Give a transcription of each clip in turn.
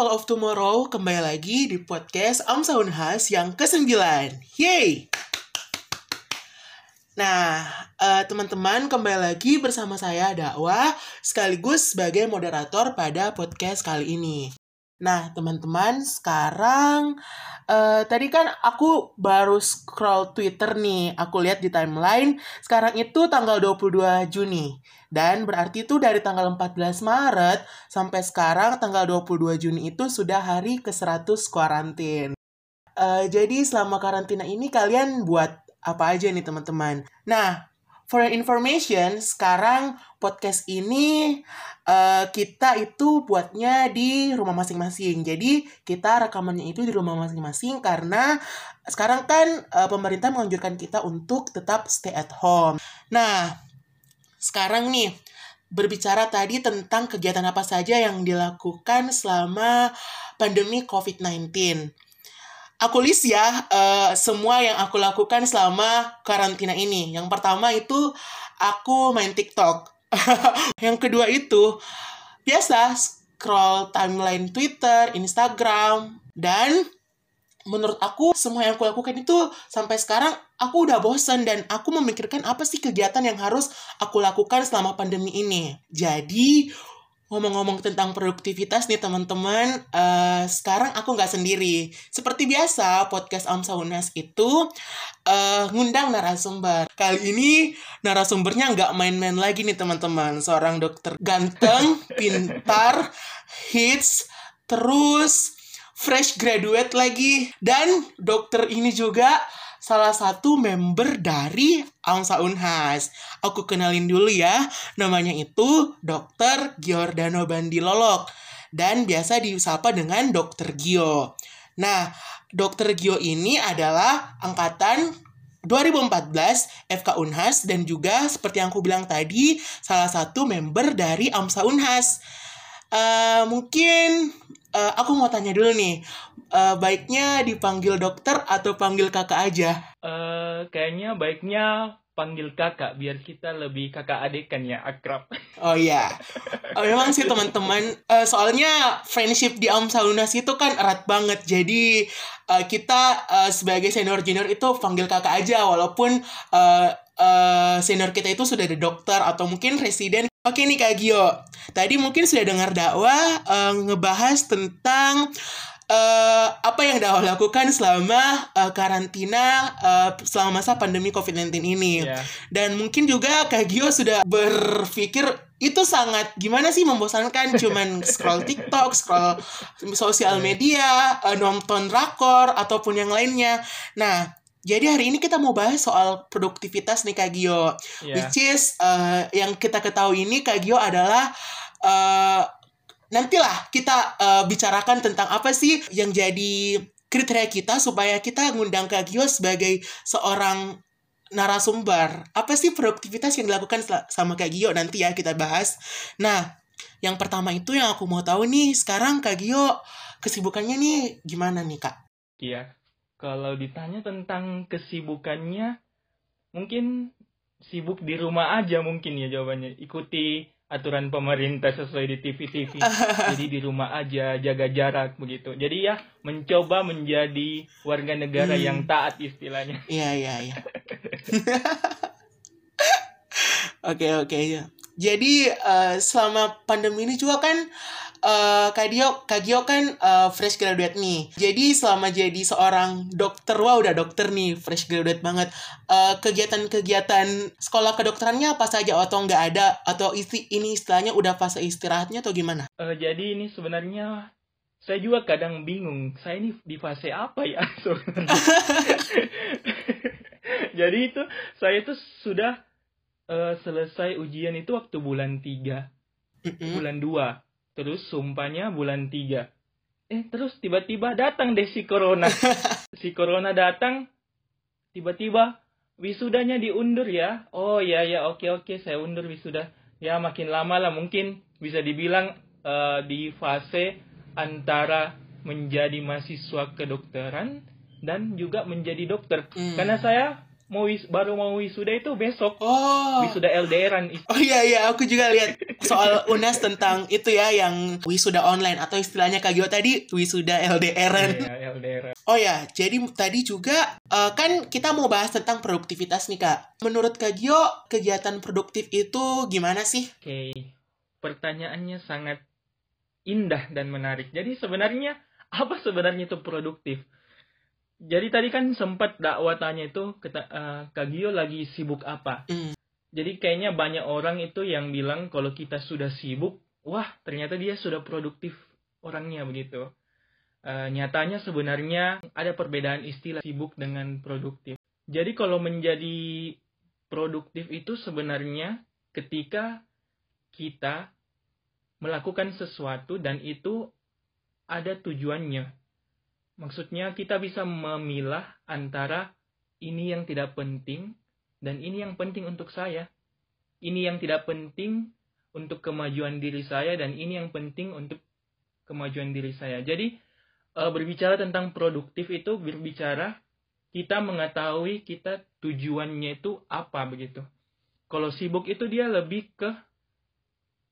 People of Tomorrow kembali lagi di podcast Amsa Unhas yang ke-9. Yeay! Nah, uh, teman-teman kembali lagi bersama saya Dakwa sekaligus sebagai moderator pada podcast kali ini. Nah, teman-teman, sekarang uh, tadi kan aku baru scroll Twitter nih. Aku lihat di timeline, sekarang itu tanggal 22 Juni. Dan berarti itu dari tanggal 14 Maret sampai sekarang tanggal 22 Juni itu sudah hari ke-100 kuarantin. Uh, jadi selama karantina ini kalian buat apa aja nih teman-teman? Nah, for your information, sekarang podcast ini uh, kita itu buatnya di rumah masing-masing. Jadi kita rekamannya itu di rumah masing-masing karena sekarang kan uh, pemerintah menganjurkan kita untuk tetap stay at home. Nah, sekarang nih berbicara tadi tentang kegiatan apa saja yang dilakukan selama pandemi COVID-19 aku list ya uh, semua yang aku lakukan selama karantina ini. Yang pertama itu aku main TikTok. yang kedua itu biasa scroll timeline Twitter, Instagram, dan menurut aku semua yang aku lakukan itu sampai sekarang aku udah bosan dan aku memikirkan apa sih kegiatan yang harus aku lakukan selama pandemi ini. Jadi Ngomong-ngomong tentang produktivitas nih teman-teman, uh, sekarang aku nggak sendiri. Seperti biasa, podcast Amsa Unas itu uh, ngundang narasumber. Kali ini narasumbernya nggak main-main lagi nih teman-teman. Seorang dokter ganteng, pintar, hits, terus fresh graduate lagi. Dan dokter ini juga salah satu member dari Amsa Unhas. Aku kenalin dulu ya, namanya itu Dr. Giordano Bandilolok dan biasa disapa dengan Dr. Gio. Nah, Dr. Gio ini adalah angkatan 2014 FK Unhas dan juga seperti yang aku bilang tadi salah satu member dari Amsa Unhas. Uh, mungkin uh, aku mau tanya dulu nih, uh, baiknya dipanggil dokter atau panggil kakak aja? Uh, kayaknya baiknya panggil kakak biar kita lebih kakak adik kan ya akrab. Oh iya, oh, memang sih teman-teman. Uh, soalnya friendship di Om Salunas itu kan erat banget. Jadi uh, kita uh, sebagai senior junior itu panggil kakak aja walaupun uh, uh, senior kita itu sudah ada dokter atau mungkin residen. Oke nih Kak Gio, tadi mungkin sudah dengar dakwah uh, ngebahas tentang uh, apa yang Dawa lakukan selama uh, karantina uh, selama masa pandemi COVID-19 ini. Yeah. Dan mungkin juga Kak Gio sudah berpikir itu sangat gimana sih membosankan cuman scroll TikTok, scroll sosial media, uh, nonton rakor ataupun yang lainnya. Nah, jadi hari ini kita mau bahas soal produktivitas nih Kak Gio. Yeah. Which is uh, yang kita ketahui ini Kak Gio adalah uh, nantilah kita uh, bicarakan tentang apa sih yang jadi kriteria kita supaya kita ngundang Kak Gio sebagai seorang narasumber. Apa sih produktivitas yang dilakukan sama Kak Gio nanti ya kita bahas. Nah, yang pertama itu yang aku mau tahu nih, sekarang Kak Gio kesibukannya nih gimana nih Kak? Iya, kalau ditanya tentang kesibukannya, mungkin sibuk di rumah aja mungkin ya jawabannya. Ikuti aturan pemerintah sesuai di TV-TV. Jadi di rumah aja, jaga jarak begitu. Jadi ya mencoba menjadi warga negara hmm. yang taat istilahnya. Iya, iya, iya. Oke, oke ya. Jadi uh, selama pandemi ini juga kan uh, Kak Dio, Kak Gio kan uh, fresh graduate nih. Jadi selama jadi seorang dokter, wah udah dokter nih, fresh graduate banget. Uh, kegiatan-kegiatan sekolah kedokterannya apa saja atau nggak ada atau isi ini istilahnya udah fase istirahatnya atau gimana? Uh, jadi ini sebenarnya saya juga kadang bingung, saya ini di fase apa ya jadi itu saya itu sudah uh, selesai ujian itu waktu bulan 3. Mm -hmm. Bulan 2 Terus sumpahnya bulan 3. Eh terus tiba-tiba datang deh si corona. si corona datang, tiba-tiba wisudanya diundur ya. Oh ya ya oke oke saya undur wisuda. Ya makin lama lah mungkin bisa dibilang uh, di fase antara menjadi mahasiswa kedokteran dan juga menjadi dokter. Hmm. Karena saya mau wis, baru mau wisuda itu besok. Oh. Wisuda LDRan. Oh iya iya, aku juga lihat soal UNES tentang itu ya yang wisuda online atau istilahnya Kak Gio tadi wisuda LDRan. Iya, LDRan. Oh ya, jadi tadi juga uh, kan kita mau bahas tentang produktivitas nih Kak. Menurut Kak Gio, kegiatan produktif itu gimana sih? Oke. Pertanyaannya sangat indah dan menarik. Jadi sebenarnya apa sebenarnya itu produktif? Jadi tadi kan sempat dakwah tanya itu kata uh, Kak Gio lagi sibuk apa? Mm. Jadi kayaknya banyak orang itu yang bilang kalau kita sudah sibuk, wah ternyata dia sudah produktif orangnya begitu. Uh, nyatanya sebenarnya ada perbedaan istilah sibuk dengan produktif. Jadi kalau menjadi produktif itu sebenarnya ketika kita melakukan sesuatu dan itu ada tujuannya Maksudnya kita bisa memilah antara ini yang tidak penting dan ini yang penting untuk saya. Ini yang tidak penting untuk kemajuan diri saya dan ini yang penting untuk kemajuan diri saya. Jadi e, berbicara tentang produktif itu berbicara kita mengetahui kita tujuannya itu apa begitu. Kalau sibuk itu dia lebih ke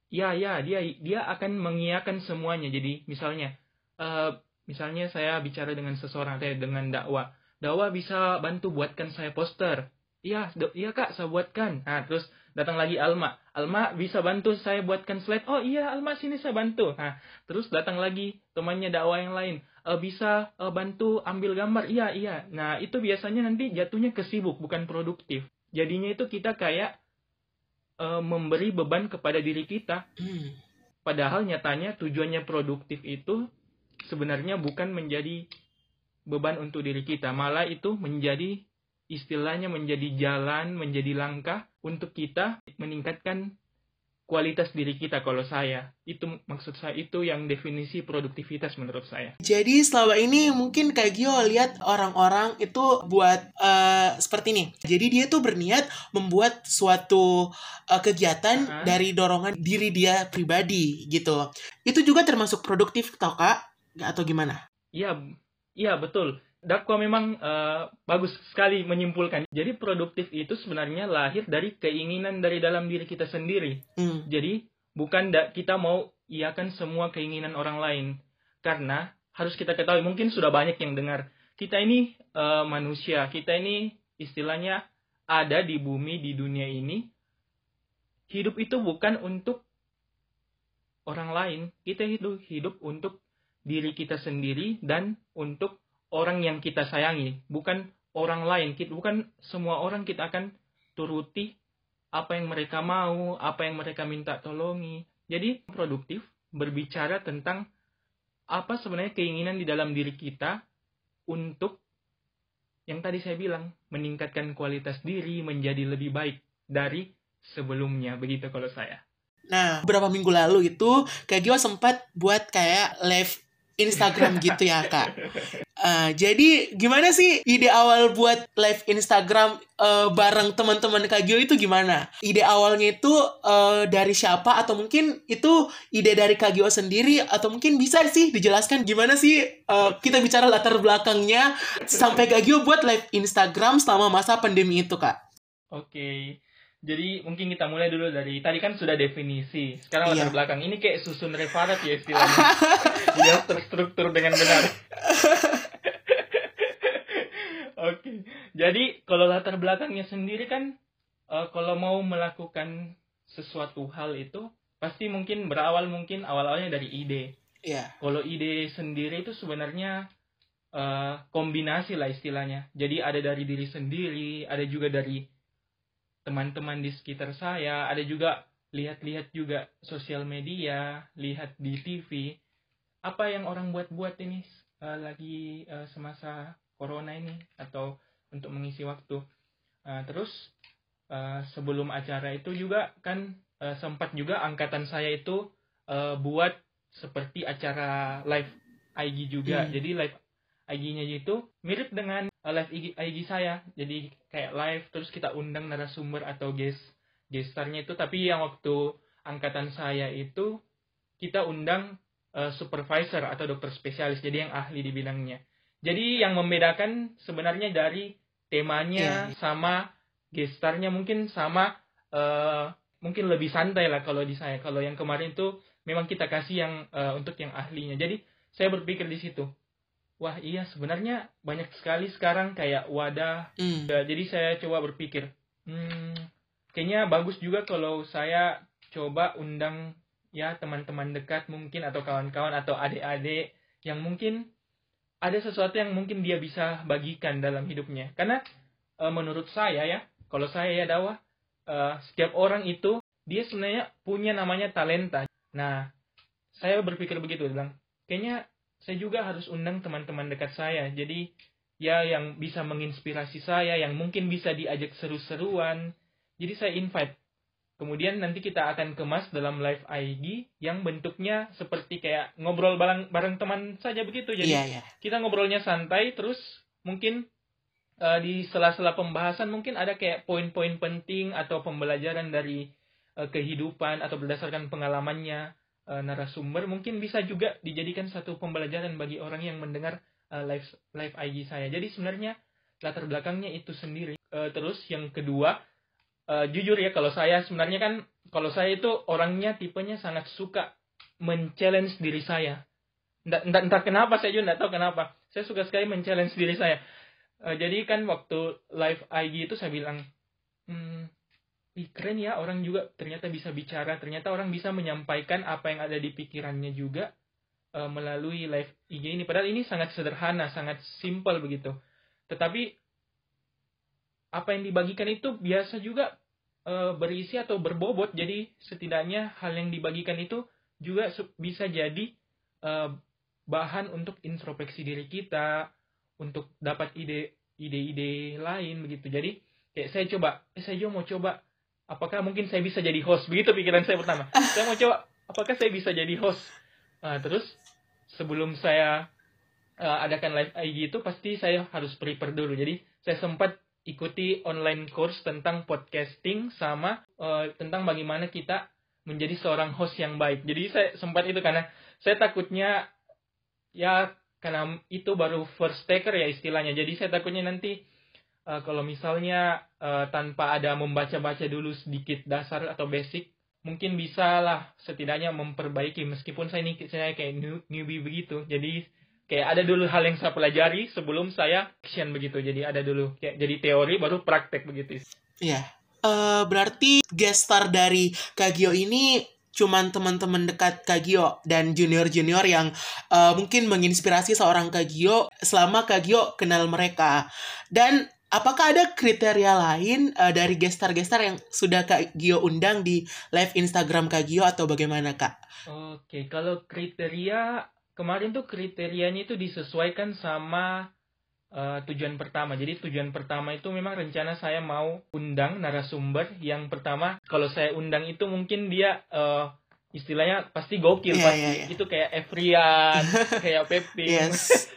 ya ya dia dia akan mengiyakan semuanya. Jadi misalnya uh, Misalnya saya bicara dengan seseorang, saya dengan dakwah. Dakwah bisa bantu buatkan saya poster. Iya, iya kak, saya buatkan. Nah, terus datang lagi Alma. Alma bisa bantu saya buatkan slide. Oh iya, Alma sini saya bantu. Nah, terus datang lagi temannya dakwah yang lain. E, bisa e, bantu ambil gambar. Iya, iya. Nah, itu biasanya nanti jatuhnya kesibuk, bukan produktif. Jadinya itu kita kayak e, memberi beban kepada diri kita. Hmm. Padahal nyatanya tujuannya produktif itu sebenarnya bukan menjadi beban untuk diri kita, malah itu menjadi istilahnya menjadi jalan, menjadi langkah untuk kita meningkatkan kualitas diri kita kalau saya. Itu maksud saya itu yang definisi produktivitas menurut saya. Jadi selama ini mungkin Kak Gio lihat orang-orang itu buat uh, seperti ini. Jadi dia tuh berniat membuat suatu uh, kegiatan uh -huh. dari dorongan diri dia pribadi gitu. Itu juga termasuk produktif tau Kak? Atau gimana? Iya, iya betul. Dakwa memang uh, bagus sekali menyimpulkan. Jadi produktif itu sebenarnya lahir dari keinginan dari dalam diri kita sendiri. Hmm. Jadi bukan da kita mau iakan semua keinginan orang lain. Karena harus kita ketahui, mungkin sudah banyak yang dengar. Kita ini uh, manusia, kita ini istilahnya ada di bumi, di dunia ini. Hidup itu bukan untuk orang lain. Kita hidup, hidup untuk diri kita sendiri dan untuk orang yang kita sayangi, bukan orang lain. Bukan semua orang kita akan turuti apa yang mereka mau, apa yang mereka minta tolongi. Jadi produktif berbicara tentang apa sebenarnya keinginan di dalam diri kita untuk yang tadi saya bilang, meningkatkan kualitas diri menjadi lebih baik dari sebelumnya. Begitu kalau saya. Nah, beberapa minggu lalu itu Kak Gio sempat buat kayak live Instagram gitu ya kak. Uh, jadi gimana sih ide awal buat live Instagram uh, bareng teman-teman Kak Gio itu gimana? Ide awalnya itu uh, dari siapa atau mungkin itu ide dari Kak Gio sendiri atau mungkin bisa sih dijelaskan gimana sih uh, kita bicara latar belakangnya sampai Kak Gio buat live Instagram selama masa pandemi itu kak? Oke. Okay. Jadi mungkin kita mulai dulu dari tadi kan sudah definisi. Sekarang latar iya. belakang ini kayak susun referat ya istilahnya. Dia terstruktur dengan benar. Oke. Okay. Jadi kalau latar belakangnya sendiri kan uh, kalau mau melakukan sesuatu hal itu pasti mungkin berawal mungkin awal-awalnya dari ide. Iya. Kalau ide sendiri itu sebenarnya uh, kombinasi lah istilahnya. Jadi ada dari diri sendiri, ada juga dari teman-teman di sekitar saya, ada juga lihat-lihat juga sosial media, lihat di TV, apa yang orang buat-buat ini uh, lagi uh, semasa corona ini atau untuk mengisi waktu. Uh, terus uh, sebelum acara itu juga kan uh, sempat juga angkatan saya itu uh, buat seperti acara live IG juga. Hmm. Jadi live IG-nya itu mirip dengan live IG, IG saya. Jadi kayak live terus kita undang narasumber atau guest gestarnya itu tapi yang waktu angkatan saya itu kita undang uh, supervisor atau dokter spesialis jadi yang ahli di bidangnya. Jadi yang membedakan sebenarnya dari temanya yeah. sama gestarnya mungkin sama uh, mungkin lebih santai lah kalau di saya kalau yang kemarin itu memang kita kasih yang uh, untuk yang ahlinya jadi saya berpikir di situ wah iya sebenarnya banyak sekali sekarang kayak wadah mm. jadi saya coba berpikir hmm, kayaknya bagus juga kalau saya coba undang ya teman-teman dekat mungkin atau kawan-kawan atau adik-adik yang mungkin ada sesuatu yang mungkin dia bisa bagikan dalam hidupnya. Karena e, menurut saya ya, kalau saya ya dakwah, e, setiap orang itu dia sebenarnya punya namanya talenta. Nah, saya berpikir begitu, bilang, kayaknya saya juga harus undang teman-teman dekat saya. Jadi ya yang bisa menginspirasi saya, yang mungkin bisa diajak seru-seruan. Jadi saya invite Kemudian nanti kita akan kemas dalam live IG yang bentuknya seperti kayak ngobrol bareng bareng teman saja begitu. Jadi yeah, yeah. kita ngobrolnya santai terus mungkin uh, di sela-sela pembahasan mungkin ada kayak poin-poin penting atau pembelajaran dari uh, kehidupan atau berdasarkan pengalamannya uh, narasumber mungkin bisa juga dijadikan satu pembelajaran bagi orang yang mendengar uh, live live IG saya. Jadi sebenarnya latar belakangnya itu sendiri. Uh, terus yang kedua uh, jujur ya kalau saya sebenarnya kan kalau saya itu orangnya tipenya sangat suka men-challenge diri saya. Entah, entah, kenapa saya juga tidak tahu kenapa. Saya suka sekali men-challenge diri saya. Uh, jadi kan waktu live IG itu saya bilang, hmm, keren ya orang juga ternyata bisa bicara, ternyata orang bisa menyampaikan apa yang ada di pikirannya juga uh, melalui live IG ini. Padahal ini sangat sederhana, sangat simpel begitu. Tetapi apa yang dibagikan itu biasa juga e, berisi atau berbobot. Jadi setidaknya hal yang dibagikan itu juga bisa jadi e, bahan untuk introspeksi diri kita, untuk dapat ide ide-ide lain begitu. Jadi kayak saya coba, saya juga mau coba apakah mungkin saya bisa jadi host begitu pikiran saya pertama saya mau coba apakah saya bisa jadi host nah, terus sebelum saya uh, adakan live IG itu pasti saya harus prepare dulu jadi saya sempat ikuti online course tentang podcasting sama uh, tentang bagaimana kita menjadi seorang host yang baik. Jadi saya sempat itu karena saya takutnya ya karena itu baru first taker ya istilahnya. Jadi saya takutnya nanti uh, kalau misalnya uh, tanpa ada membaca-baca dulu sedikit dasar atau basic, mungkin bisa lah setidaknya memperbaiki meskipun saya ini saya kayak newbie begitu. Jadi kayak ada dulu hal yang saya pelajari sebelum saya action begitu. Jadi ada dulu kayak jadi teori baru praktek begitu. Iya. Uh, berarti gestar dari Kagio ini cuman teman-teman dekat Kagio dan junior-junior yang uh, mungkin menginspirasi seorang Kagio selama Kagio kenal mereka. Dan Apakah ada kriteria lain uh, dari gestar-gestar yang sudah Kak Gio undang di live Instagram Kak Gio atau bagaimana Kak? Oke, kalau kriteria kemarin tuh kriterianya itu disesuaikan sama uh, tujuan pertama. Jadi tujuan pertama itu memang rencana saya mau undang narasumber yang pertama kalau saya undang itu mungkin dia uh, istilahnya pasti gokil yeah, pasti. yeah, yeah. itu kayak Evrian kayak Pepe yes.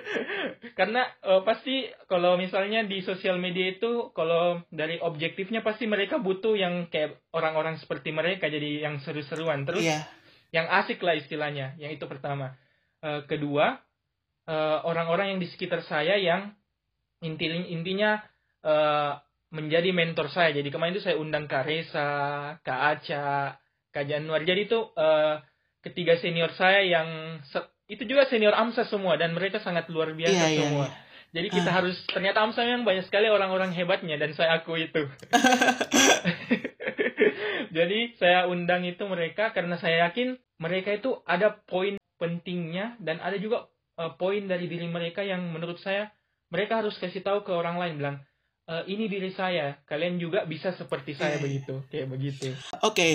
karena uh, pasti kalau misalnya di sosial media itu kalau dari objektifnya pasti mereka butuh yang kayak orang-orang seperti mereka jadi yang seru-seruan. Terus yeah yang asik lah istilahnya yang itu pertama. Uh, kedua uh, orang-orang yang di sekitar saya yang inti intinya uh, menjadi mentor saya. Jadi kemarin itu saya undang Kak Reza Kak Aca Kak Januari jadi itu uh, ketiga senior saya yang itu juga senior AMSA semua dan mereka sangat luar biasa yeah, iya, semua yeah. Jadi kita uh. harus ternyata AMSA yang banyak sekali orang-orang hebatnya dan saya aku itu. Jadi saya undang itu mereka karena saya yakin mereka itu ada poin pentingnya dan ada juga uh, poin dari diri mereka yang menurut saya mereka harus kasih tahu ke orang lain bilang e, ini diri saya kalian juga bisa seperti saya hmm. begitu kayak begitu. Oke. Okay.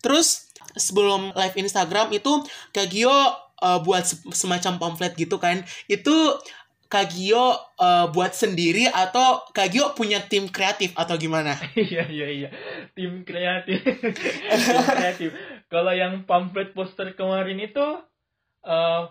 Terus sebelum live Instagram itu Kak Gio uh, buat semacam pamflet gitu kan. Itu Kak Gio uh, buat sendiri atau Kak Gio punya tim kreatif atau gimana? Iya iya iya, tim kreatif. tim kreatif. Kalau yang pamflet poster kemarin itu uh,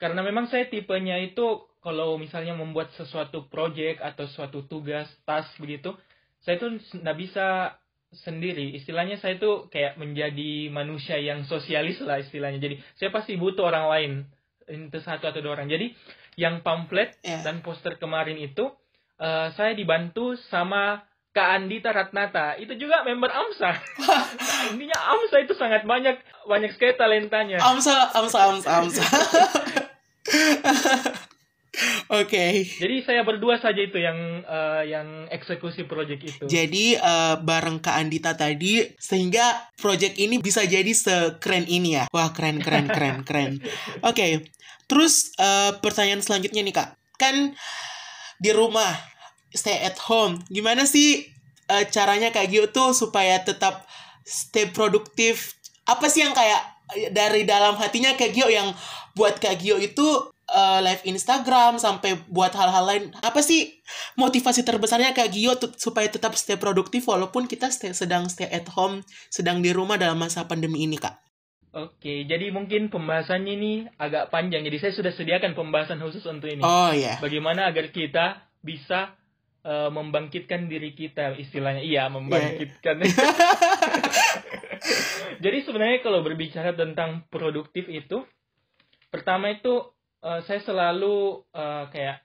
karena memang saya tipenya itu kalau misalnya membuat sesuatu project atau suatu tugas, task begitu, saya tuh nggak bisa sendiri. Istilahnya saya tuh kayak menjadi manusia yang sosialis lah istilahnya. Jadi saya pasti butuh orang lain, itu satu atau dua orang. Jadi yang pamflet yeah. dan poster kemarin itu uh, saya dibantu sama Kak Andita Ratnata itu juga member AMSA. Intinya AMSA itu sangat banyak banyak sekali talentanya. AMSA AMSA AMSA AMSA. Oke. Okay. Jadi saya berdua saja itu yang uh, yang eksekusi proyek itu. Jadi uh, bareng Kak Andita tadi sehingga proyek ini bisa jadi sekeren ini ya. Wah keren keren keren keren. Oke. Okay. Terus uh, pertanyaan selanjutnya nih Kak. Kan di rumah stay at home. Gimana sih uh, caranya Kak Gio tuh supaya tetap stay produktif? Apa sih yang kayak dari dalam hatinya Kak Gio yang buat Kak Gio itu uh, live Instagram sampai buat hal-hal lain. Apa sih motivasi terbesarnya Kak Gio supaya tetap stay produktif walaupun kita stay, sedang stay at home, sedang di rumah dalam masa pandemi ini, Kak? Oke, jadi mungkin pembahasannya ini agak panjang. Jadi saya sudah sediakan pembahasan khusus untuk ini. Oh iya. Yeah. Bagaimana agar kita bisa uh, membangkitkan diri kita, istilahnya. Iya, membangkitkan. Yeah. jadi sebenarnya kalau berbicara tentang produktif itu, pertama itu uh, saya selalu uh, kayak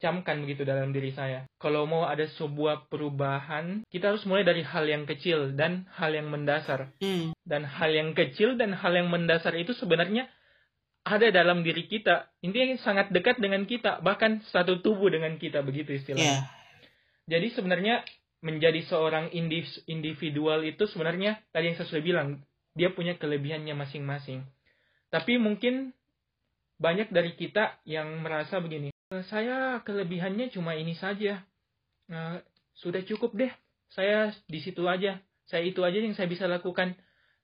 camkan begitu dalam diri saya. Kalau mau ada sebuah perubahan, kita harus mulai dari hal yang kecil dan hal yang mendasar. Hmm. Dan hal yang kecil dan hal yang mendasar itu sebenarnya ada dalam diri kita. Intinya sangat dekat dengan kita, bahkan satu tubuh dengan kita begitu istilahnya. Yeah. Jadi sebenarnya menjadi seorang individual itu sebenarnya tadi yang saya sudah bilang, dia punya kelebihannya masing-masing. Tapi mungkin banyak dari kita yang merasa begini, eh, saya kelebihannya cuma ini saja, nah, sudah cukup deh, saya di situ aja, saya itu aja yang saya bisa lakukan.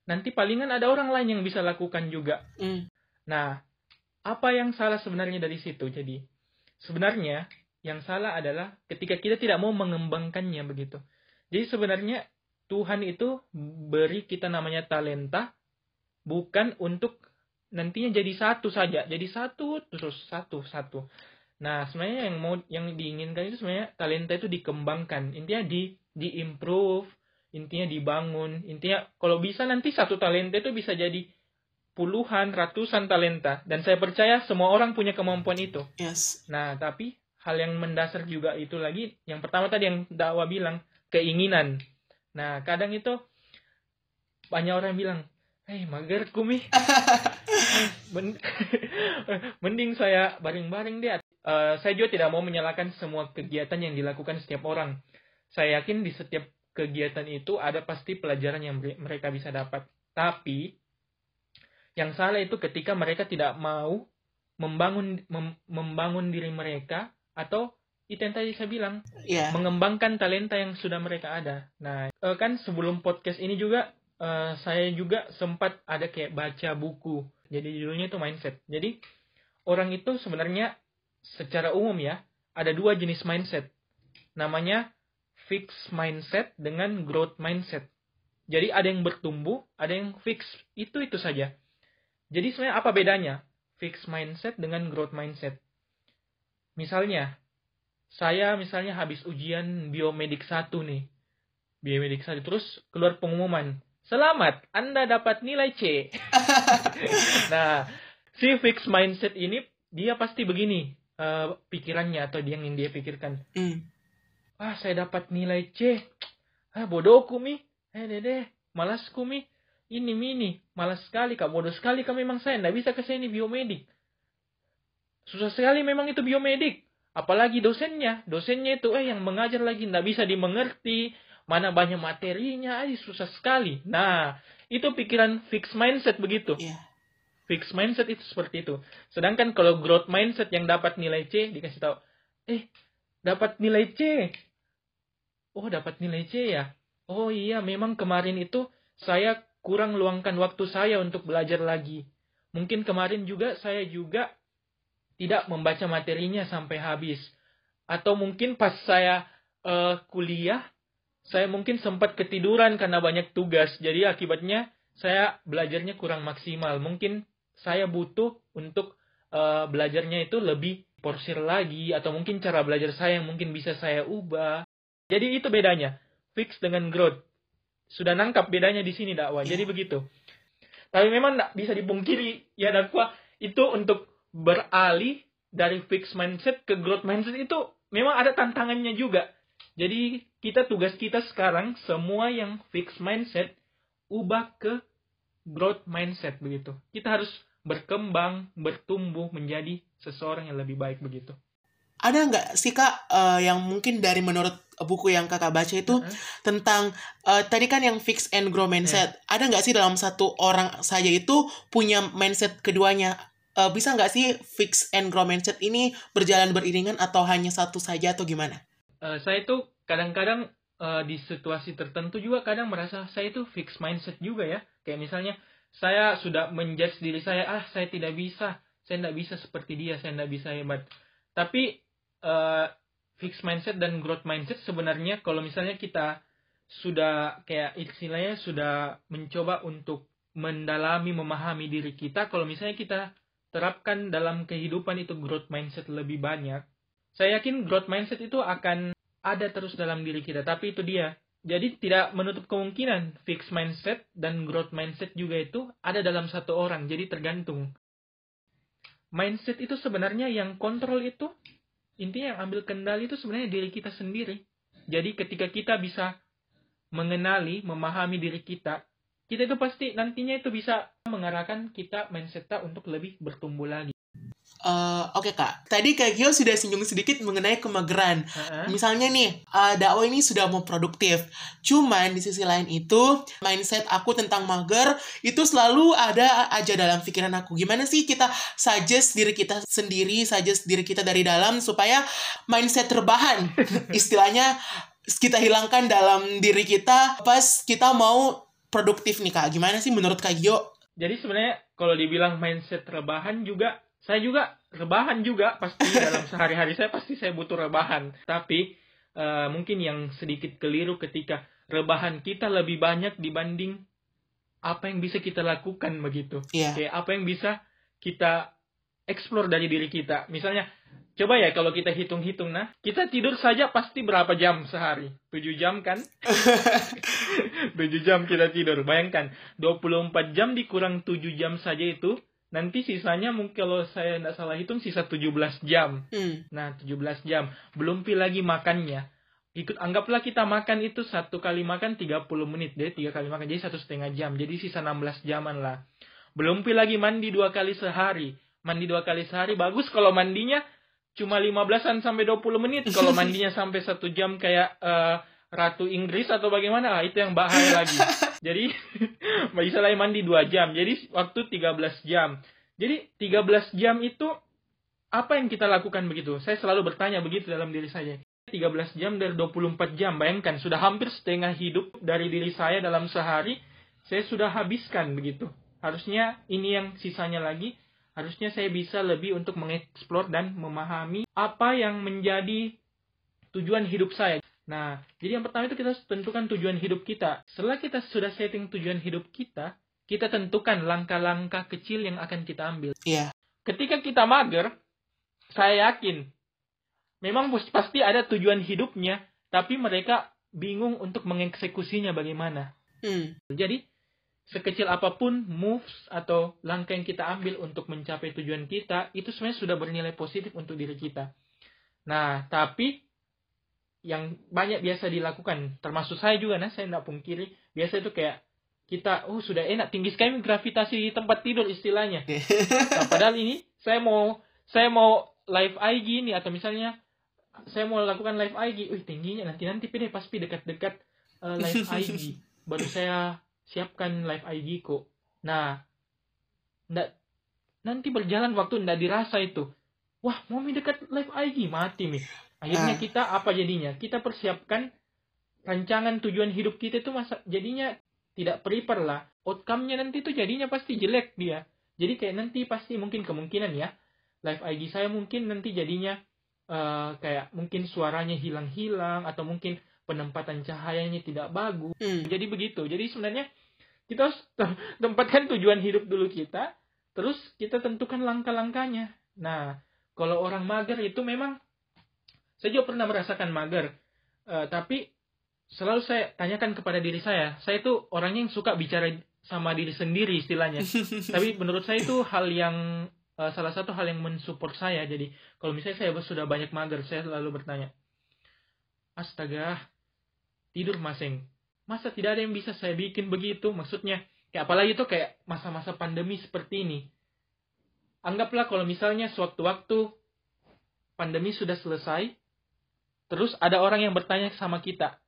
Nanti palingan ada orang lain yang bisa lakukan juga. Mm. Nah, apa yang salah sebenarnya dari situ? Jadi, sebenarnya yang salah adalah ketika kita tidak mau mengembangkannya begitu. Jadi sebenarnya Tuhan itu beri kita namanya talenta bukan untuk nantinya jadi satu saja jadi satu terus satu satu. Nah sebenarnya yang mau yang diinginkan itu sebenarnya talenta itu dikembangkan. Intinya di diimprove intinya dibangun. Intinya kalau bisa nanti satu talenta itu bisa jadi puluhan ratusan talenta. Dan saya percaya semua orang punya kemampuan itu. Yes. Nah tapi hal yang mendasar juga itu lagi yang pertama tadi yang dakwah bilang keinginan. Nah kadang itu banyak orang bilang Hei, mager kumi. Mending saya baring-baring deh. Uh, saya juga tidak mau menyalahkan semua kegiatan yang dilakukan setiap orang. Saya yakin di setiap kegiatan itu ada pasti pelajaran yang mereka bisa dapat. Tapi yang salah itu ketika mereka tidak mau membangun mem, membangun diri mereka atau itu yang tadi saya bilang yeah. mengembangkan talenta yang sudah mereka ada. Nah, eh, kan sebelum podcast ini juga uh, saya juga sempat ada kayak baca buku. Jadi judulnya itu mindset. Jadi orang itu sebenarnya secara umum ya ada dua jenis mindset. Namanya fixed mindset dengan growth mindset. Jadi ada yang bertumbuh, ada yang fix. Itu itu saja. Jadi sebenarnya apa bedanya fixed mindset dengan growth mindset? Misalnya, saya misalnya habis ujian biomedik satu nih. Biomedik satu terus keluar pengumuman Selamat, Anda dapat nilai C. nah, si fixed mindset ini dia pasti begini uh, pikirannya atau dia yang dia pikirkan. Mm. Ah, saya dapat nilai C. Ah, bodohku mi. Eh, dede, malas mi. Ini mini, malas sekali kak, bodoh sekali kak memang saya, nggak bisa ke sini biomedik. Susah sekali memang itu biomedik. Apalagi dosennya, dosennya itu eh yang mengajar lagi nggak bisa dimengerti, mana banyak materinya, aja susah sekali. Nah, itu pikiran fix mindset begitu. Yeah. Fix mindset itu seperti itu. Sedangkan kalau growth mindset yang dapat nilai C dikasih tahu, eh dapat nilai C. Oh dapat nilai C ya. Oh iya memang kemarin itu saya kurang luangkan waktu saya untuk belajar lagi. Mungkin kemarin juga saya juga tidak membaca materinya sampai habis. Atau mungkin pas saya uh, kuliah saya mungkin sempat ketiduran karena banyak tugas. Jadi akibatnya saya belajarnya kurang maksimal. Mungkin saya butuh untuk uh, belajarnya itu lebih porsir lagi atau mungkin cara belajar saya yang mungkin bisa saya ubah. Jadi itu bedanya. Fix dengan growth. Sudah nangkap bedanya di sini dakwah. Jadi begitu. Tapi memang tidak bisa dipungkiri ya dakwah itu untuk beralih dari fix mindset ke growth mindset itu memang ada tantangannya juga. Jadi kita tugas kita sekarang semua yang fixed mindset ubah ke growth mindset begitu. Kita harus berkembang, bertumbuh menjadi seseorang yang lebih baik begitu. Ada nggak sih kak uh, yang mungkin dari menurut buku yang kakak baca itu uh -huh. tentang uh, tadi kan yang fix and grow mindset. Yeah. Ada nggak sih dalam satu orang saja itu punya mindset keduanya? Uh, bisa nggak sih fix and grow mindset ini berjalan beriringan atau hanya satu saja atau gimana? Uh, saya itu kadang-kadang uh, di situasi tertentu juga kadang merasa saya itu fix mindset juga ya. Kayak misalnya saya sudah menjudge diri saya, ah saya tidak bisa, saya tidak bisa seperti dia, saya tidak bisa hebat. Tapi uh, fixed mindset dan growth mindset sebenarnya kalau misalnya kita sudah kayak istilahnya sudah mencoba untuk mendalami memahami diri kita kalau misalnya kita terapkan dalam kehidupan itu growth mindset lebih banyak saya yakin growth mindset itu akan ada terus dalam diri kita tapi itu dia jadi tidak menutup kemungkinan fixed mindset dan growth mindset juga itu ada dalam satu orang jadi tergantung mindset itu sebenarnya yang kontrol itu intinya yang ambil kendali itu sebenarnya diri kita sendiri. Jadi ketika kita bisa mengenali, memahami diri kita, kita itu pasti nantinya itu bisa mengarahkan kita mindset untuk lebih bertumbuh lagi. Uh, Oke okay, kak, tadi kak Gio sudah singgung sedikit mengenai kemageran. Uh-huh. Misalnya nih, uh, dakwah ini sudah mau produktif, cuman di sisi lain itu mindset aku tentang mager itu selalu ada aja dalam pikiran aku. Gimana sih kita suggest diri kita sendiri, suggest diri kita dari dalam supaya mindset terbahan, istilahnya kita hilangkan dalam diri kita pas kita mau produktif nih kak. Gimana sih menurut kak Gio? Jadi sebenarnya kalau dibilang mindset terbahan juga saya juga rebahan juga pasti dalam sehari-hari saya pasti saya butuh rebahan. Tapi uh, mungkin yang sedikit keliru ketika rebahan kita lebih banyak dibanding apa yang bisa kita lakukan begitu. Yeah. kayak apa yang bisa kita explore dari diri kita. Misalnya coba ya kalau kita hitung-hitung nah kita tidur saja pasti berapa jam sehari? 7 jam kan? 7 jam kita tidur bayangkan. 24 jam dikurang 7 jam saja itu nanti sisanya mungkin kalau saya tidak salah hitung sisa 17 jam. Hmm. Nah, 17 jam. Belum pi lagi makannya. Ikut anggaplah kita makan itu satu kali makan 30 menit deh, tiga kali makan jadi satu setengah jam. Jadi sisa 16 jaman lah. Belum pi lagi mandi dua kali sehari. Mandi dua kali sehari bagus kalau mandinya cuma 15-an sampai 20 menit. Kalau mandinya sampai satu jam kayak uh, ratu Inggris atau bagaimana ah, itu yang bahaya lagi jadi bisa lagi mandi dua jam. Jadi waktu 13 jam. Jadi 13 jam itu apa yang kita lakukan begitu? Saya selalu bertanya begitu dalam diri saya. 13 jam dari 24 jam. Bayangkan sudah hampir setengah hidup dari diri saya dalam sehari saya sudah habiskan begitu. Harusnya ini yang sisanya lagi. Harusnya saya bisa lebih untuk mengeksplor dan memahami apa yang menjadi tujuan hidup saya Nah, jadi yang pertama itu kita tentukan tujuan hidup kita. Setelah kita sudah setting tujuan hidup kita, kita tentukan langkah-langkah kecil yang akan kita ambil. Iya. Yeah. Ketika kita mager, saya yakin memang pasti ada tujuan hidupnya, tapi mereka bingung untuk mengeksekusinya bagaimana. Hmm. Jadi, sekecil apa pun moves atau langkah yang kita ambil untuk mencapai tujuan kita, itu sebenarnya sudah bernilai positif untuk diri kita. Nah, tapi yang banyak biasa dilakukan. Termasuk saya juga nah saya tidak pungkiri. Biasa itu kayak kita oh sudah enak tinggi sekali gravitasi di tempat tidur istilahnya. Nah, padahal ini saya mau saya mau live IG nih atau misalnya saya mau lakukan live IG wih tingginya nanti nanti pede pasti dekat-dekat uh, live IG baru saya siapkan live IG kok. Nah ndak nanti berjalan waktu ndak dirasa itu. Wah mau dekat live IG mati nih Akhirnya ah. kita apa jadinya? Kita persiapkan rancangan tujuan hidup kita itu masa jadinya tidak prepare lah. Outcome-nya nanti itu jadinya pasti jelek dia. Jadi kayak nanti pasti mungkin kemungkinan ya live IG saya mungkin nanti jadinya uh, kayak mungkin suaranya hilang-hilang atau mungkin penempatan cahayanya tidak bagus. Hmm. Jadi begitu. Jadi sebenarnya kita harus tempatkan tujuan hidup dulu kita, terus kita tentukan langkah-langkahnya. Nah, kalau orang mager itu memang saya juga pernah merasakan mager. Uh, tapi selalu saya tanyakan kepada diri saya, saya itu orangnya yang suka bicara sama diri sendiri istilahnya. tapi menurut saya itu hal yang uh, salah satu hal yang mensupport saya. Jadi kalau misalnya saya sudah banyak mager saya selalu bertanya astaga tidur masing masa tidak ada yang bisa saya bikin begitu? Maksudnya kayak apalagi itu kayak masa-masa pandemi seperti ini. Anggaplah kalau misalnya sewaktu-waktu pandemi sudah selesai terus ada orang yang bertanya sama kita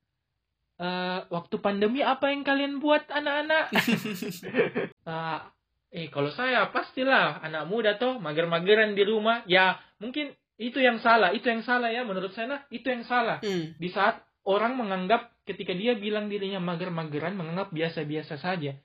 e, waktu pandemi apa yang kalian buat anak-anak uh, Eh, kalau saya pastilah anak muda toh mager-mageran di rumah. Ya, mungkin itu yang salah, itu yang salah ya menurut saya nah, itu yang salah. Hmm. Di saat orang menganggap ketika dia bilang dirinya mager-mageran menganggap biasa-biasa saja.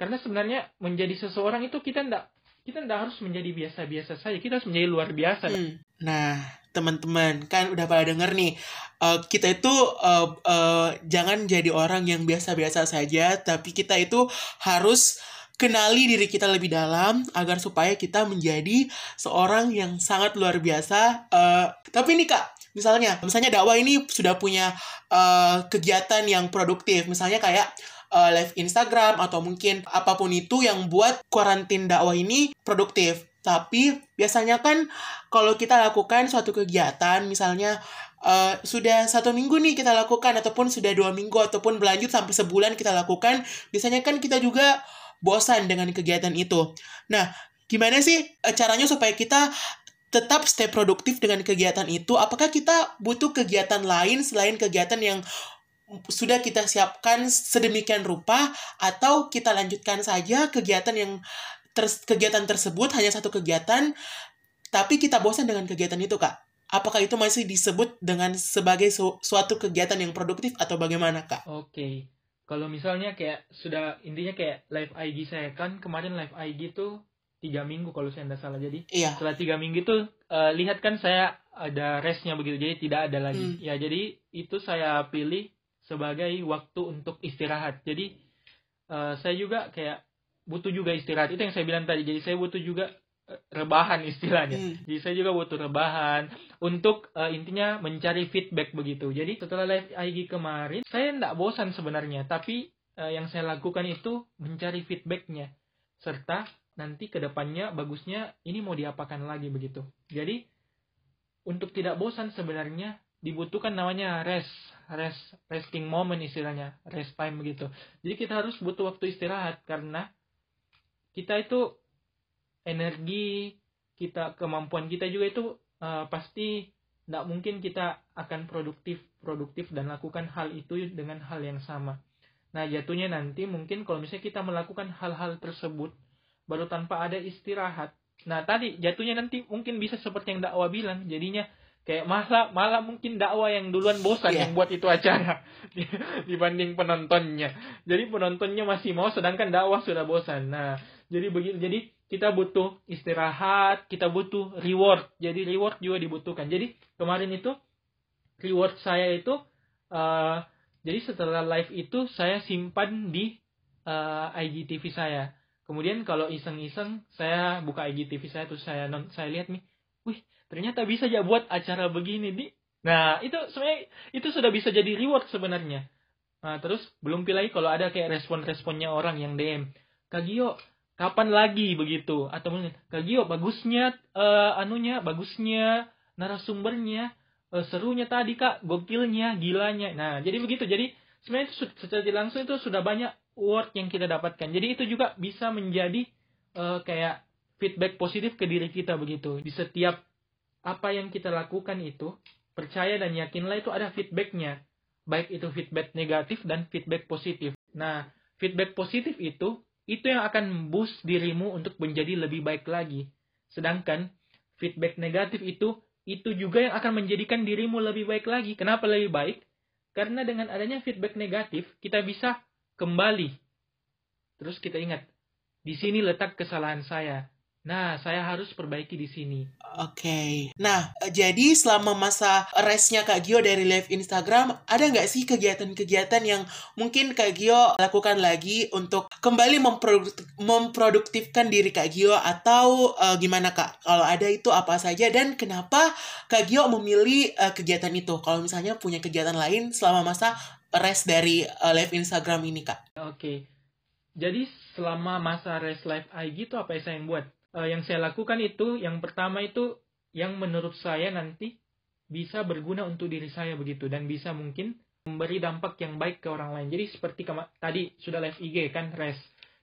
Karena sebenarnya menjadi seseorang itu kita ndak kita ndak harus menjadi biasa-biasa saja, kita harus menjadi luar biasa. Hmm. Nah, teman-teman kan udah pada denger nih uh, kita itu uh, uh, jangan jadi orang yang biasa-biasa saja tapi kita itu harus kenali diri kita lebih dalam agar supaya kita menjadi seorang yang sangat luar biasa. Uh, tapi ini kak, misalnya, misalnya dakwah ini sudah punya uh, kegiatan yang produktif, misalnya kayak uh, live Instagram atau mungkin apa pun itu yang buat kuarantin dakwah ini produktif. Tapi biasanya kan kalau kita lakukan suatu kegiatan, misalnya uh, sudah satu minggu nih kita lakukan ataupun sudah dua minggu ataupun berlanjut sampai sebulan kita lakukan, biasanya kan kita juga bosan dengan kegiatan itu. Nah, gimana sih eh, caranya supaya kita tetap stay produktif dengan kegiatan itu? Apakah kita butuh kegiatan lain selain kegiatan yang sudah kita siapkan sedemikian rupa atau kita lanjutkan saja kegiatan yang ter kegiatan tersebut hanya satu kegiatan tapi kita bosan dengan kegiatan itu kak apakah itu masih disebut dengan sebagai su suatu kegiatan yang produktif atau bagaimana kak? Oke, kalau misalnya kayak sudah intinya kayak live IG saya kan kemarin live IG tuh tiga minggu kalau saya tidak salah jadi iya. setelah tiga minggu itu uh, lihat kan saya ada restnya begitu jadi tidak ada lagi hmm. ya jadi itu saya pilih sebagai waktu untuk istirahat jadi uh, saya juga kayak butuh juga istirahat itu yang saya bilang tadi jadi saya butuh juga rebahan istilahnya. Hmm. Jadi saya juga butuh rebahan untuk uh, intinya mencari feedback begitu. Jadi setelah live IG kemarin, saya tidak bosan sebenarnya, tapi uh, yang saya lakukan itu mencari feedbacknya serta nanti ke depannya bagusnya ini mau diapakan lagi begitu. Jadi untuk tidak bosan sebenarnya dibutuhkan namanya rest, rest, resting moment istilahnya, rest time begitu. Jadi kita harus butuh waktu istirahat karena kita itu energi kita kemampuan kita juga itu uh, pasti tidak mungkin kita akan produktif produktif dan lakukan hal itu dengan hal yang sama. Nah jatuhnya nanti mungkin kalau misalnya kita melakukan hal-hal tersebut baru tanpa ada istirahat. Nah tadi jatuhnya nanti mungkin bisa seperti yang dakwah bilang jadinya kayak malah malah mungkin dakwah yang duluan bosan yeah. yang buat itu acara dibanding penontonnya. Jadi penontonnya masih mau sedangkan dakwah sudah bosan. Nah jadi begitu jadi kita butuh istirahat, kita butuh reward. Jadi reward juga dibutuhkan. Jadi kemarin itu reward saya itu uh, jadi setelah live itu saya simpan di uh, IGTV saya. Kemudian kalau iseng-iseng saya buka IGTV saya terus saya non saya lihat nih, wih ternyata bisa ya buat acara begini di. Nah itu sebenarnya itu sudah bisa jadi reward sebenarnya. Nah terus belum pilih kalau ada kayak respon-responnya orang yang DM. Kak Gio, kapan lagi begitu? Atau mungkin Kak Gio bagusnya uh, anunya bagusnya narasumbernya uh, serunya tadi kak gokilnya gilanya. Nah jadi begitu. Jadi sebenarnya itu, secara langsung itu sudah banyak word yang kita dapatkan. Jadi itu juga bisa menjadi uh, kayak feedback positif ke diri kita begitu. Di setiap apa yang kita lakukan itu percaya dan yakinlah itu ada feedbacknya. Baik itu feedback negatif dan feedback positif. Nah feedback positif itu itu yang akan boost dirimu untuk menjadi lebih baik lagi. Sedangkan feedback negatif itu itu juga yang akan menjadikan dirimu lebih baik lagi. Kenapa lebih baik? Karena dengan adanya feedback negatif, kita bisa kembali. Terus kita ingat, di sini letak kesalahan saya. Nah, saya harus perbaiki di sini. Oke. Okay. Nah, jadi selama masa restnya Kak Gio dari live Instagram, ada nggak sih kegiatan-kegiatan yang mungkin Kak Gio lakukan lagi untuk kembali memproduk memproduktifkan diri Kak Gio atau uh, gimana Kak? Kalau ada itu apa saja dan kenapa Kak Gio memilih uh, kegiatan itu? Kalau misalnya punya kegiatan lain selama masa rest dari uh, live Instagram ini Kak? Oke. Okay. Jadi selama masa rest live IG itu apa yang saya buat? Uh, yang saya lakukan itu yang pertama itu yang menurut saya nanti bisa berguna untuk diri saya begitu dan bisa mungkin memberi dampak yang baik ke orang lain. Jadi seperti tadi sudah live IG kan res.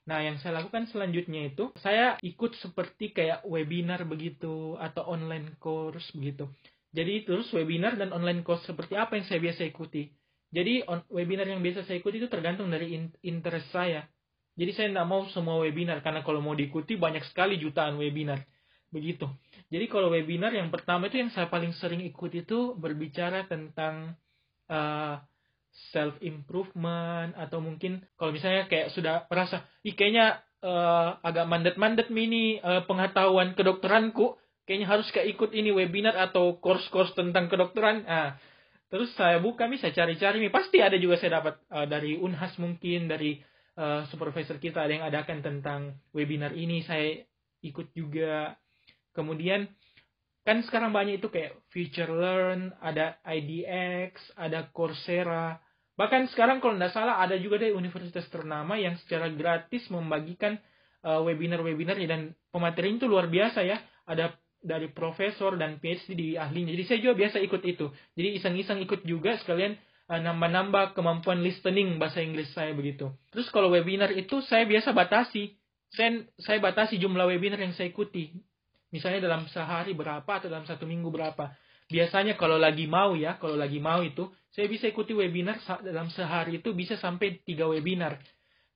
Nah, yang saya lakukan selanjutnya itu saya ikut seperti kayak webinar begitu atau online course begitu. Jadi terus webinar dan online course seperti apa yang saya biasa ikuti. Jadi on, webinar yang biasa saya ikuti itu tergantung dari in, interest saya. Jadi saya tidak mau semua webinar karena kalau mau diikuti banyak sekali jutaan webinar. Begitu. Jadi kalau webinar yang pertama itu yang saya paling sering ikut itu berbicara tentang uh, self improvement atau mungkin kalau misalnya kayak sudah merasa, ih kayaknya uh, agak mandet-mandet mini uh, pengetahuan kedokteranku, kayaknya harus kayak ikut ini webinar atau course-course tentang kedokteran. Nah, terus saya buka nih, saya cari-cari nih, pasti ada juga saya dapat uh, dari Unhas mungkin dari uh, supervisor kita ada yang adakan tentang webinar ini, saya ikut juga Kemudian kan sekarang banyak itu kayak Future Learn, ada IDX, ada Coursera. Bahkan sekarang kalau tidak salah ada juga deh universitas ternama yang secara gratis membagikan uh, webinar-webinarnya dan pematerinya itu luar biasa ya. Ada dari profesor dan PhD di ahlinya. Jadi saya juga biasa ikut itu. Jadi iseng-iseng ikut juga sekalian nambah-nambah kemampuan listening bahasa Inggris saya begitu. Terus kalau webinar itu saya biasa batasi. Saya, saya batasi jumlah webinar yang saya ikuti. Misalnya dalam sehari berapa atau dalam satu minggu berapa. Biasanya kalau lagi mau ya, kalau lagi mau itu, saya bisa ikuti webinar dalam sehari itu bisa sampai tiga webinar.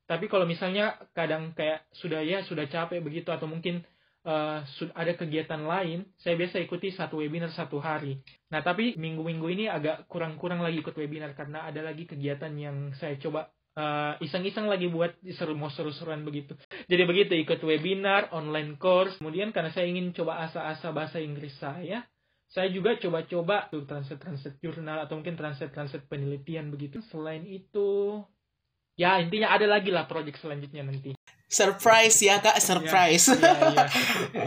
Tapi kalau misalnya kadang kayak sudah ya sudah capek begitu atau mungkin uh, ada kegiatan lain, saya biasa ikuti satu webinar satu hari. Nah tapi minggu-minggu ini agak kurang-kurang lagi ikut webinar karena ada lagi kegiatan yang saya coba uh, iseng-iseng lagi buat seru mau seru-seruan begitu. Jadi begitu ikut webinar, online course. Kemudian karena saya ingin coba asa-asa bahasa Inggris saya, saya juga coba-coba tuh translate-translate jurnal atau mungkin translate-translate penelitian begitu. Selain itu, ya intinya ada lagi lah project selanjutnya nanti. Surprise ya kak, surprise. Iya, iya, iya.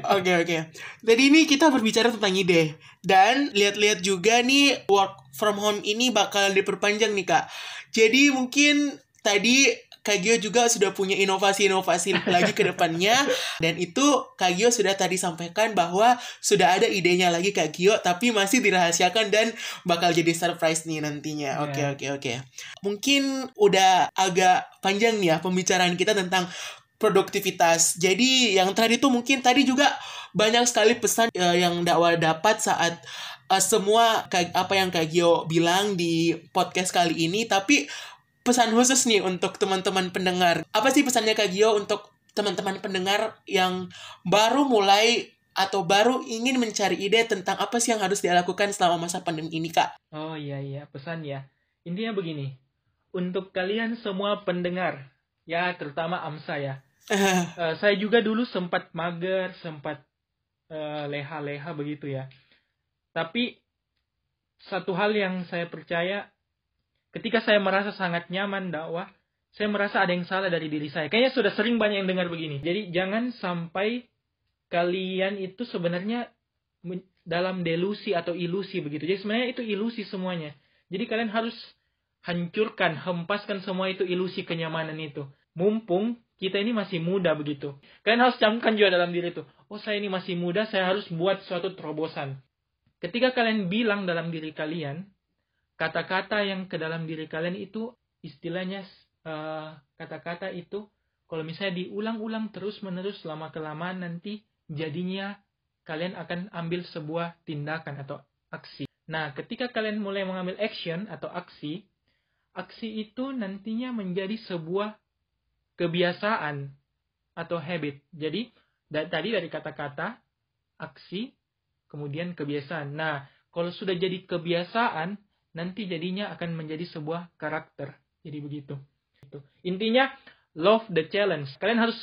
Oke oke. Jadi ini kita berbicara tentang ide dan lihat-lihat juga nih work from home ini bakal diperpanjang nih kak. Jadi mungkin tadi Kak Gio juga sudah punya inovasi-inovasi lagi ke depannya dan itu Kak Gio sudah tadi sampaikan bahwa sudah ada idenya lagi Kak Gio tapi masih dirahasiakan dan bakal jadi surprise nih nantinya. Oke yeah. oke okay, oke. Okay. Mungkin udah agak panjang nih ya pembicaraan kita tentang produktivitas. Jadi yang tadi itu mungkin tadi juga banyak sekali pesan uh, yang dakwah dapat saat uh, semua apa yang Kak Gio bilang di podcast kali ini tapi pesan khusus nih untuk teman-teman pendengar. Apa sih pesannya Kak Gio untuk teman-teman pendengar yang baru mulai atau baru ingin mencari ide tentang apa sih yang harus dilakukan selama masa pandemi ini, Kak? Oh iya iya, pesan ya. Intinya begini. Untuk kalian semua pendengar, ya terutama AMSA ya. uh, saya juga dulu sempat mager, sempat uh, leha-leha begitu ya. Tapi satu hal yang saya percaya Ketika saya merasa sangat nyaman dakwah, saya merasa ada yang salah dari diri saya. Kayaknya sudah sering banyak yang dengar begini. Jadi jangan sampai kalian itu sebenarnya dalam delusi atau ilusi begitu. Jadi sebenarnya itu ilusi semuanya. Jadi kalian harus hancurkan, hempaskan semua itu ilusi kenyamanan itu. Mumpung kita ini masih muda begitu. Kalian harus camkan juga dalam diri itu. Oh saya ini masih muda, saya harus buat suatu terobosan. Ketika kalian bilang dalam diri kalian, kata-kata yang ke dalam diri kalian itu istilahnya eh, kata-kata uh, itu kalau misalnya diulang-ulang terus-menerus selama kelamaan nanti jadinya kalian akan ambil sebuah tindakan atau aksi. Nah, ketika kalian mulai mengambil action atau aksi, aksi itu nantinya menjadi sebuah kebiasaan atau habit. Jadi, da tadi dari kata-kata, aksi, kemudian kebiasaan. Nah, kalau sudah jadi kebiasaan, nanti jadinya akan menjadi sebuah karakter. Jadi begitu. Intinya love the challenge. Kalian harus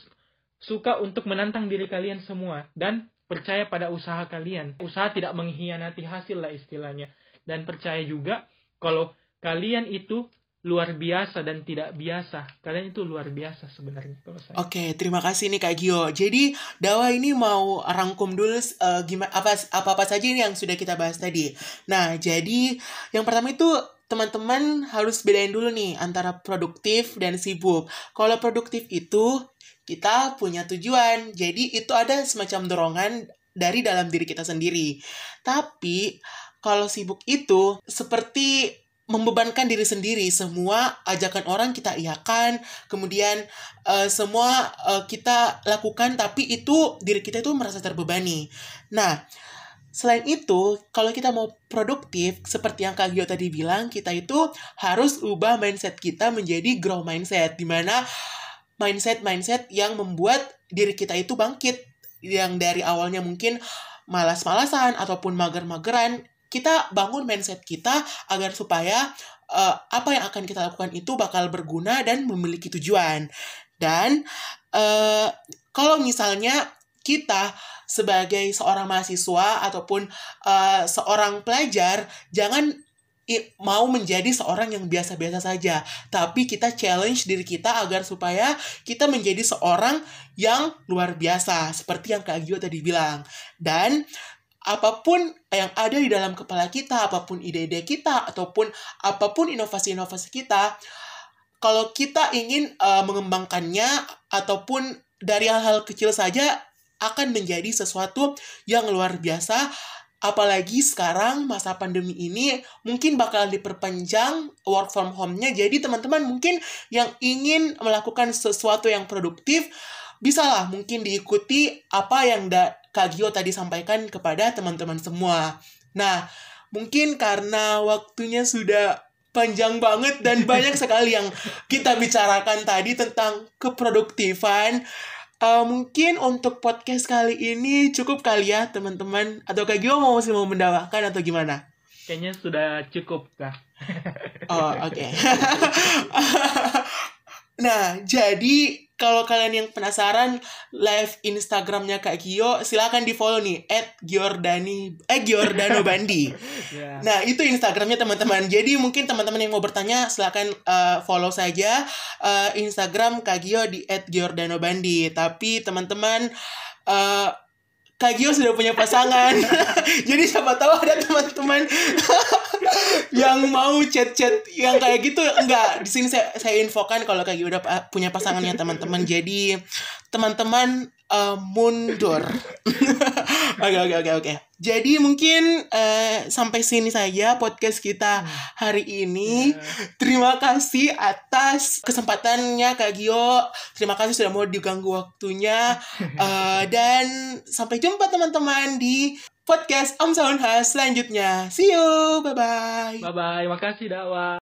suka untuk menantang diri kalian semua dan percaya pada usaha kalian. Usaha tidak mengkhianati hasil lah istilahnya. Dan percaya juga kalau kalian itu luar biasa dan tidak biasa. Kalian itu luar biasa sebenarnya Oke, okay, terima kasih nih Kak Gio. Jadi Dawa ini mau rangkum dulu uh, gimana apa apa apa saja ini yang sudah kita bahas tadi. Nah, jadi yang pertama itu teman-teman harus bedain dulu nih antara produktif dan sibuk. Kalau produktif itu kita punya tujuan. Jadi itu ada semacam dorongan dari dalam diri kita sendiri. Tapi kalau sibuk itu seperti membebankan diri sendiri. Semua ajakan orang kita iakan kemudian uh, semua uh, kita lakukan tapi itu diri kita itu merasa terbebani. Nah Selain itu, kalau kita mau produktif, seperti yang Kak Gio tadi bilang, kita itu harus ubah mindset kita menjadi grow mindset, di mana mindset-mindset yang membuat diri kita itu bangkit, yang dari awalnya mungkin malas-malasan ataupun mager-mageran, kita bangun mindset kita agar supaya uh, apa yang akan kita lakukan itu bakal berguna dan memiliki tujuan. Dan uh, kalau misalnya kita sebagai seorang mahasiswa ataupun uh, seorang pelajar jangan mau menjadi seorang yang biasa-biasa saja, tapi kita challenge diri kita agar supaya kita menjadi seorang yang luar biasa, seperti yang Kak Gio tadi bilang. Dan apa pun yang ada di dalam kepala kita, apa pun ide-ide kita, ataupun apa pun inovasi-inovasi kita, kalau kita ingin uh, mengembangkannya ataupun dari hal-hal kecil saja akan menjadi sesuatu yang luar biasa. Apalagi sekarang masa pandemi ini mungkin bakal diperpanjang work from home-nya. Jadi teman-teman mungkin yang ingin melakukan sesuatu yang produktif bisalah mungkin diikuti apa yang da Kak Gio tadi sampaikan kepada teman-teman semua nah mungkin karena waktunya sudah panjang banget dan banyak sekali yang kita bicarakan tadi tentang keproduktifan Uh, mungkin untuk podcast kali ini cukup kali ya teman-teman atau kayak Gio mau masih mau mendawakan atau gimana? Kayaknya sudah cukup kah? oh oke. Okay. nah jadi kalau kalian yang penasaran live Instagramnya Kak Gio, silakan di follow nih at Giordani eh Giordano Bandi. yeah. Nah itu Instagramnya teman-teman. Jadi mungkin teman-teman yang mau bertanya silakan uh, follow saja uh, Instagram Kak Gio di at Giordano Bandi. Tapi teman-teman uh, Kak Gio sudah punya pasangan. Jadi siapa tahu ada teman-teman yang mau chat-chat yang kayak gitu enggak di sini saya saya infokan kalau Gio udah punya pasangannya teman-teman. Jadi teman-teman uh, mundur. Oke oke oke oke. Jadi mungkin uh, sampai sini saja podcast kita hari ini. Terima kasih atas kesempatannya Kak Gio. Terima kasih sudah mau diganggu waktunya. Uh, dan sampai jumpa teman-teman di podcast Om Soundhouse selanjutnya. See you. Bye bye. Bye bye. Makasih Dawa.